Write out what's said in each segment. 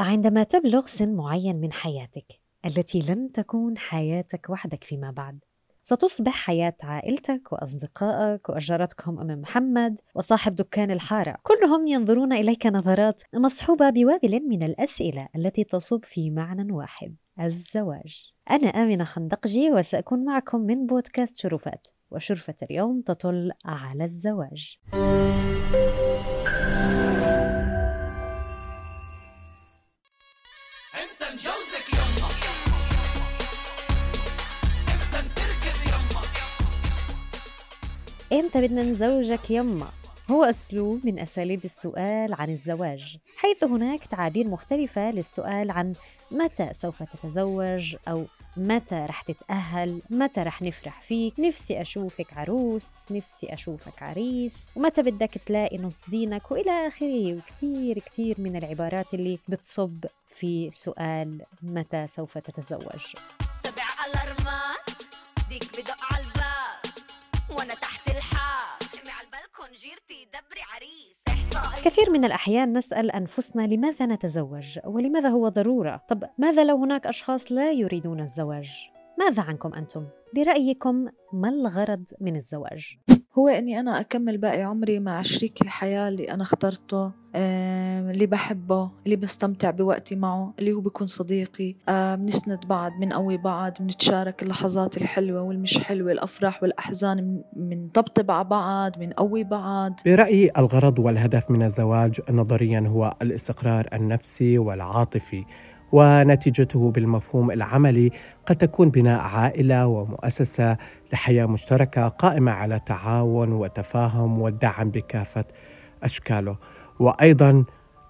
عندما تبلغ سن معين من حياتك التي لن تكون حياتك وحدك فيما بعد ستصبح حياة عائلتك وأصدقائك وأجارتكم أم محمد وصاحب دكان الحارة. كلهم ينظرون إليك نظرات مصحوبة بوابل من الأسئلة التي تصب في معنى واحد الزواج. أنا آمنة خندقجي وسأكون معكم من بودكاست شرفات وشرفة اليوم تطل على الزواج. بدنا نزوجك يما. هو اسلوب من أساليب السؤال عن الزواج حيث هناك تعابير مختلفة للسؤال عن متى سوف تتزوج أو متى رح تتأهل متى رح نفرح فيك نفسي أشوفك عروس نفسي أشوفك عريس ومتى بدك تلاقي نص دينك وإلى آخره وكتير كتير من العبارات اللي بتصب في سؤال متى سوف تتزوج. سبع ألارمات ديك بدق على وأنا تحت جيرتي دبري عريس. كثير من الأحيان نسأل أنفسنا لماذا نتزوج ولماذا هو ضرورة. طب ماذا لو هناك أشخاص لا يريدون الزواج؟ ماذا عنكم أنتم؟ برأيكم ما الغرض من الزواج؟ هو إني أنا أكمل باقي عمري مع شريك الحياة اللي أنا اخترته اللي بحبه اللي بستمتع بوقتي معه اللي هو بيكون صديقي. بنسند بعض بنقوي بعض بنتشارك اللحظات الحلوة والمش حلوة الأفراح والأحزان بنطبطب على بعض بنقوي بعض. برأيي الغرض والهدف من الزواج نظريا هو الاستقرار النفسي والعاطفي. ونتيجته بالمفهوم العملي قد تكون بناء عائلة ومؤسسة لحياة مشتركة قائمة على التعاون والتفاهم والدعم بكافة أشكاله. وأيضا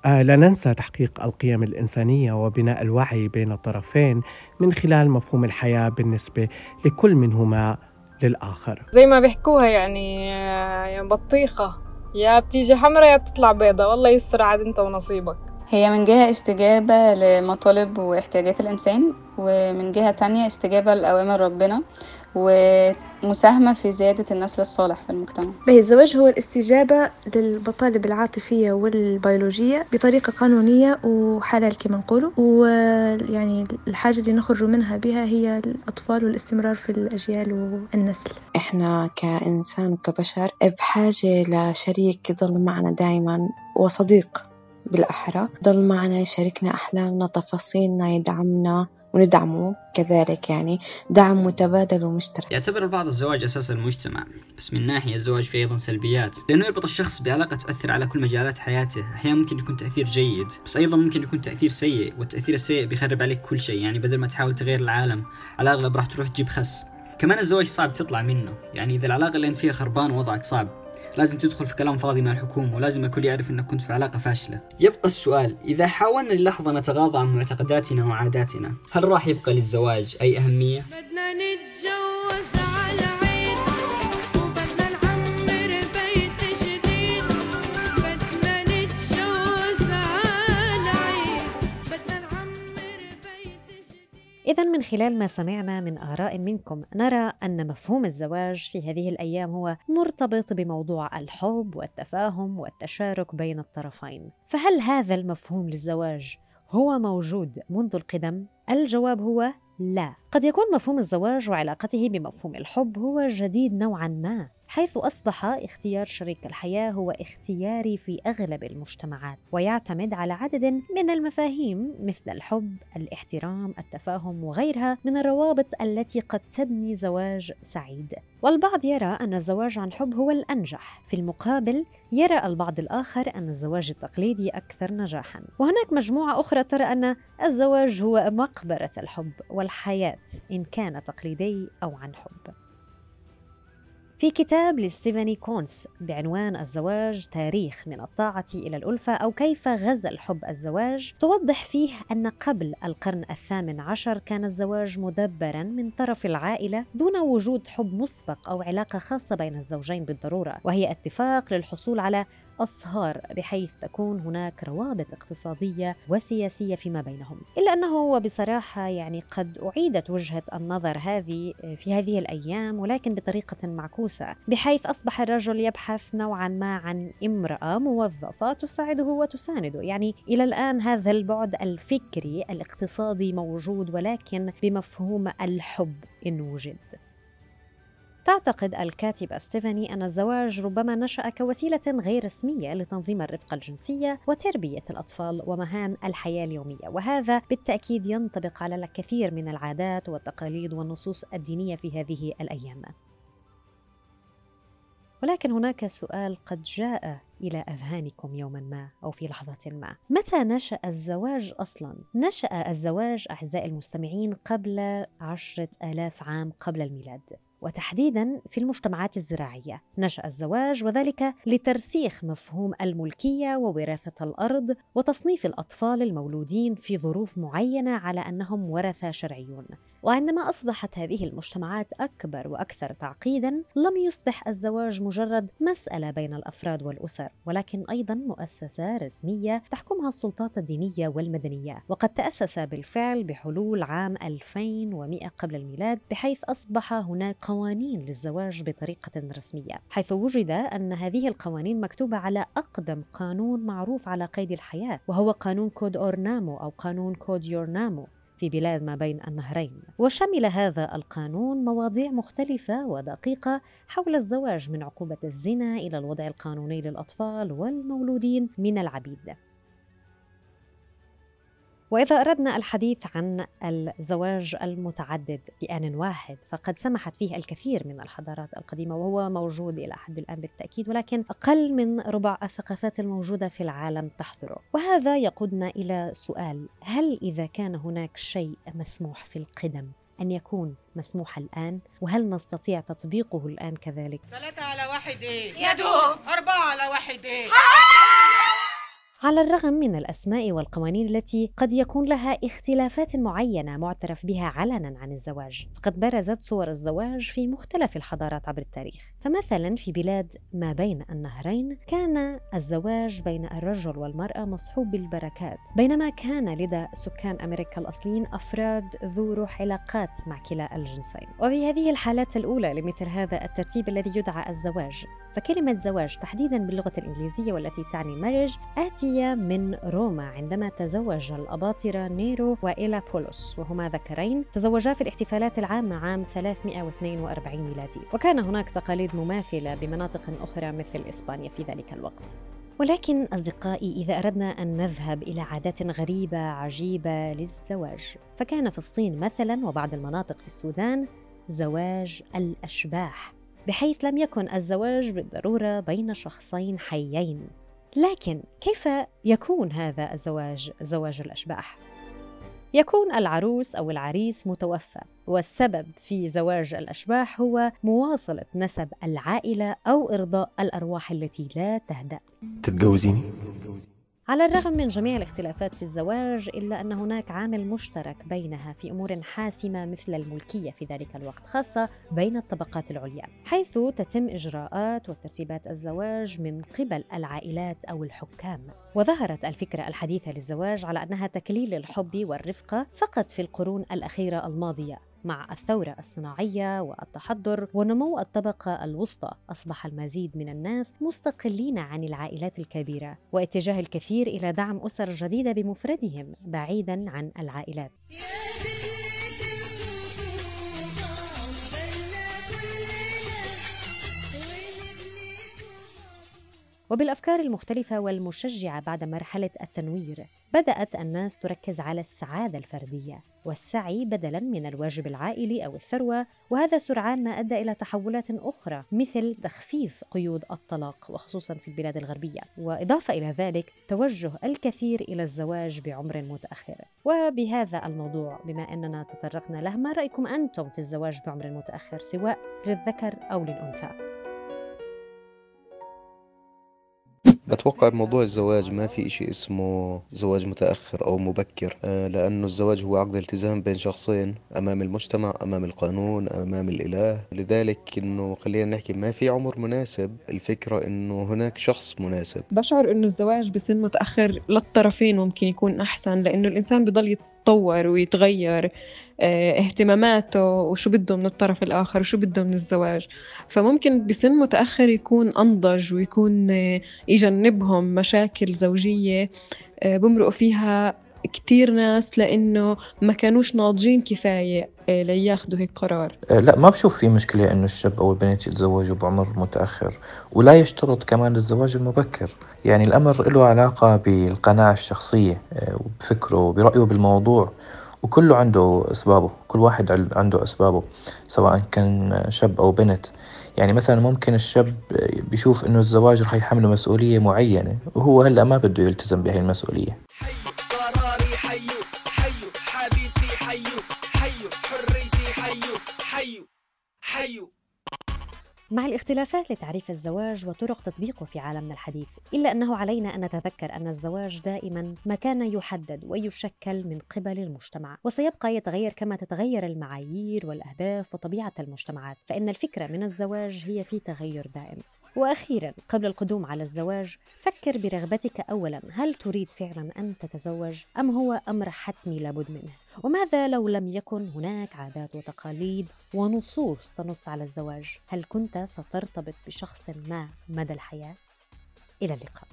آه، لا ننسى تحقيق القيم الإنسانية وبناء الوعي بين الطرفين من خلال مفهوم الحياة بالنسبة لكل منهما للآخر. زي ما بيحكوها يعني آه، يا بطيخة يا بتيجي حمرا يا بتطلع بيضة. والله يستر عاد انت ونصيبك. هي من جهة استجابة لمطالب واحتياجات الإنسان ومن جهة تانية استجابة لأوامر ربنا ومساهمة في زيادة النسل الصالح في المجتمع. به الزواج هو الاستجابة للمطالب العاطفية والبيولوجية بطريقة قانونية وحلال كما نقولوا. ويعني الحاجة اللي نخرج منها بها هي الأطفال والاستمرار في الأجيال والنسل. إحنا كإنسان وكبشر بحاجة لشريك يظل معنا دائما وصديق. بالأحرى. ضل معنا يشاركنا أحلامنا تفاصيلنا يدعمنا وندعمه كذلك يعني. دعم متبادل ومشترك. يعتبر البعض الزواج أساس المجتمع بس من ناحية الزواج فيه أيضا سلبيات. لأنه يربط الشخص بعلاقة تؤثر على كل مجالات حياته. أحيانا ممكن يكون تأثير جيد بس أيضا ممكن يكون تأثير سيء والتأثير السيء بيخرب عليك كل شيء. يعني بدل ما تحاول تغير العالم على الأغلب راح تروح تجيب خس. كمان الزواج صعب تطلع منه. يعني إذا العلاقة اللي أنت فيها خربان وضعك صعب. لازم تدخل في كلام فاضي مع الحكومة ولازم الكل يعرف أنك كنت في علاقة فاشلة يبقى السؤال إذا حاولنا للحظة نتغاضى عن معتقداتنا وعاداتنا هل راح يبقى للزواج أي أهمية؟ بدنا نتجوز على إذا من خلال ما سمعنا من آراء منكم نرى أن مفهوم الزواج في هذه الأيام هو مرتبط بموضوع الحب والتفاهم والتشارك بين الطرفين فهل هذا المفهوم للزواج هو موجود منذ القدم؟ الجواب هو لا قد يكون مفهوم الزواج وعلاقته بمفهوم الحب هو جديد نوعا ما حيث أصبح اختيار شريك الحياة هو اختياري في أغلب المجتمعات ويعتمد على عدد من المفاهيم مثل الحب الاحترام التفاهم وغيرها من الروابط التي قد تبني زواج سعيد. والبعض يرى أن الزواج عن حب هو الأنجح في المقابل يرى البعض الآخر أن الزواج التقليدي أكثر نجاحًا، وهناك مجموعة أخرى ترى أن الزواج هو مقبرة الحب والحياة. إن كان تقليدي أو عن حب. في كتاب لستيفاني كونس بعنوان الزواج تاريخ من الطاعة إلى الألفة أو كيف غزا الحب الزواج توضح فيه أن قبل القرن الثامن عشر كان الزواج مدبرا من طرف العائلة دون وجود حب مسبق أو علاقة خاصة بين الزوجين بالضرورة وهي اتفاق للحصول على أصهار بحيث تكون هناك روابط اقتصادية وسياسية فيما بينهم. إلا أنه وبصراحة يعني قد أعيدت وجهة النظر هذه في هذه الأيام ولكن بطريقة معكوسة بحيث أصبح الرجل يبحث نوعا ما عن امرأة موظفة تساعده وتسانده يعني إلى الآن هذا البعد الفكري الاقتصادي موجود ولكن بمفهوم الحب إن وجد. تعتقد الكاتبة ستيفاني أن الزواج ربما نشأ كوسيلة غير رسمية لتنظيم الرفقة الجنسية وتربية الأطفال ومهام الحياة اليومية. وهذا بالتأكيد ينطبق على الكثير من العادات والتقاليد والنصوص الدينية في هذه الأيام. ولكن هناك سؤال قد جاء إلى أذهانكم يوما ما أو في لحظة ما. متى نشأ الزواج أصلا؟ نشأ الزواج أعزائي المستمعين قبل عشرة آلاف عام قبل الميلاد. وتحديدا في المجتمعات الزراعية. نشأ الزواج وذلك لترسيخ مفهوم الملكية ووراثة الأرض وتصنيف الأطفال المولودين في ظروف معينة على أنهم ورثة شرعيون. وعندما أصبحت هذه المجتمعات أكبر وأكثر تعقيدا لم يصبح الزواج مجرد مسألة بين الأفراد والأسر ولكن أيضا مؤسسة رسمية تحكمها السلطات الدينية والمدنية. وقد تأسس بالفعل بحلول عام 2100 قبل الميلاد بحيث أصبح هناك قوانين للزواج بطريقة رسمية حيث وجد أن هذه القوانين مكتوبة على أقدم قانون معروف على قيد الحياة وهو قانون كود أورنامو أو قانون كود يورنامو في بلاد ما بين النهرين. وشمل هذا القانون مواضيع مختلفة ودقيقة حول الزواج من عقوبة الزنا إلى الوضع القانوني للأطفال والمولودين من العبيد. وإذا أردنا الحديث عن الزواج المتعدد في آن واحد فقد سمحت فيه الكثير من الحضارات القديمة وهو موجود إلى حد الآن بالتأكيد ولكن أقل من ربع الثقافات الموجودة في العالم تحضره وهذا يقودنا إلى سؤال هل إذا كان هناك شيء مسموح في القدم أن يكون مسموح الآن وهل نستطيع تطبيقه الآن كذلك؟ ثلاثة على واحد إيه؟ يدو أربعة على واحد إيه؟ على الرغم من الأسماء والقوانين التي قد يكون لها اختلافات معينة معترف بها علنا عن الزواج فقد برزت صور الزواج في مختلف الحضارات عبر التاريخ. فمثلا في بلاد ما بين النهرين كان الزواج بين الرجل والمرأة مصحوب بالبركات. بينما كان لدى سكان أمريكا الأصليين أفراد ذو روح علاقات مع كلا الجنسين. وفي هذه الحالات الأولى لمثل هذا الترتيب الذي يدعى الزواج. فكلمة زواج تحديدا باللغة الإنجليزية والتي تعني marriage آتي آتية من روما عندما تزوج الأباطرة نيرو وإيلا بولوس وهما ذكرين تزوجا في الاحتفالات العامة عام 342 ميلادي. وكان هناك تقاليد مماثلة بمناطق أخرى مثل إسبانيا في ذلك الوقت. ولكن أصدقائي إذا أردنا أن نذهب إلى عادات غريبة عجيبة للزواج فكان في الصين مثلا وبعض المناطق في السودان زواج الأشباح بحيث لم يكن الزواج بالضرورة بين شخصين حيين. لكن كيف يكون هذا الزواج زواج الأشباح؟ يكون العروس أو العريس متوفى والسبب في زواج الأشباح هو مواصلة نسب العائلة أو إرضاء الأرواح التي لا تهدأ. تتجوزيني؟ على الرغم من جميع الاختلافات في الزواج إلا أن هناك عامل مشترك بينها في أمور حاسمة مثل الملكية في ذلك الوقت خاصة بين الطبقات العليا حيث تتم إجراءات وترتيبات الزواج من قبل العائلات أو الحكام. وظهرت الفكرة الحديثة للزواج على أنها تكليل الحب والرفقة فقط في القرون الأخيرة الماضية. مع الثورة الصناعية والتحضر ونمو الطبقة الوسطى. أصبح المزيد من الناس مستقلين عن العائلات الكبيرة واتجاه الكثير إلى دعم أسر جديدة بمفردهم بعيدا عن العائلات. وبالأفكار المختلفة والمشجعة بعد مرحلة التنوير بدأت الناس تركز على السعادة الفردية. والسعي بدلا من الواجب العائلي أو الثروة وهذا سرعان ما أدى إلى تحولات أخرى مثل تخفيف قيود الطلاق وخصوصا في البلاد الغربية. وإضافة إلى ذلك توجه الكثير إلى الزواج بعمر متأخر. وبهذا الموضوع بما أننا تطرقنا له ما رأيكم أنتم في الزواج بعمر متأخر سواء للذكر أو للأنثى؟ بتوقع بموضوع الزواج ما في إشي اسمه زواج متأخر أو مبكر آه، لأنه الزواج هو عقد التزام بين شخصين أمام المجتمع أمام القانون أمام الإله. لذلك إنه خلينا نحكي ما في عمر مناسب الفكرة إنه هناك شخص مناسب. بشعر إنه الزواج بسن متأخر للطرفين ممكن يكون أحسن لأنه الإنسان بضل يتطور ويتغير. اهتماماته وشو بده من الطرف الآخر وشو بده من الزواج. فممكن بسن متأخر يكون أنضج ويكون آه، يجنبهم مشاكل زوجية. آه، بمرقوا فيها كتير ناس لأنه ما كانوش ناضجين كفاية لياخدوا هيك قرار. لا ما بشوف في مشكلة إنه الشاب أو البنت يتزوجوا بعمر متأخر. ولا يشترط كمان الزواج المبكر. يعني الأمر له علاقة بالقناعة الشخصية وبفكره وبرأيه بالموضوع. وكله عنده أسبابه كل واحد عنده أسبابه سواء كان شاب أو بنت. يعني مثلا ممكن الشاب بيشوف إنه الزواج رح يحمله مسؤولية معينة وهو هلأ ما بده يلتزم بهي المسؤولية. حيو حيو حيو حيو. مع الاختلافات لتعريف الزواج وطرق تطبيقه في عالمنا الحديث. إلا أنه علينا أن نتذكر أن الزواج دائما ما كان يحدد ويشكل من قبل المجتمع وسيبقى يتغير كما تتغير المعايير والأهداف وطبيعة المجتمعات. فإن الفكرة من الزواج هي في تغير دائم. وأخيرا قبل القدوم على الزواج فكر برغبتك اولا. هل تريد فعلا أن تتزوج؟ أم هو أمر حتمي لابد منه؟ وماذا لو لم يكن هناك عادات وتقاليد ونصوص تنص على الزواج؟ هل كنت سترتبط بشخص ما مدى الحياة؟ إلى اللقاء.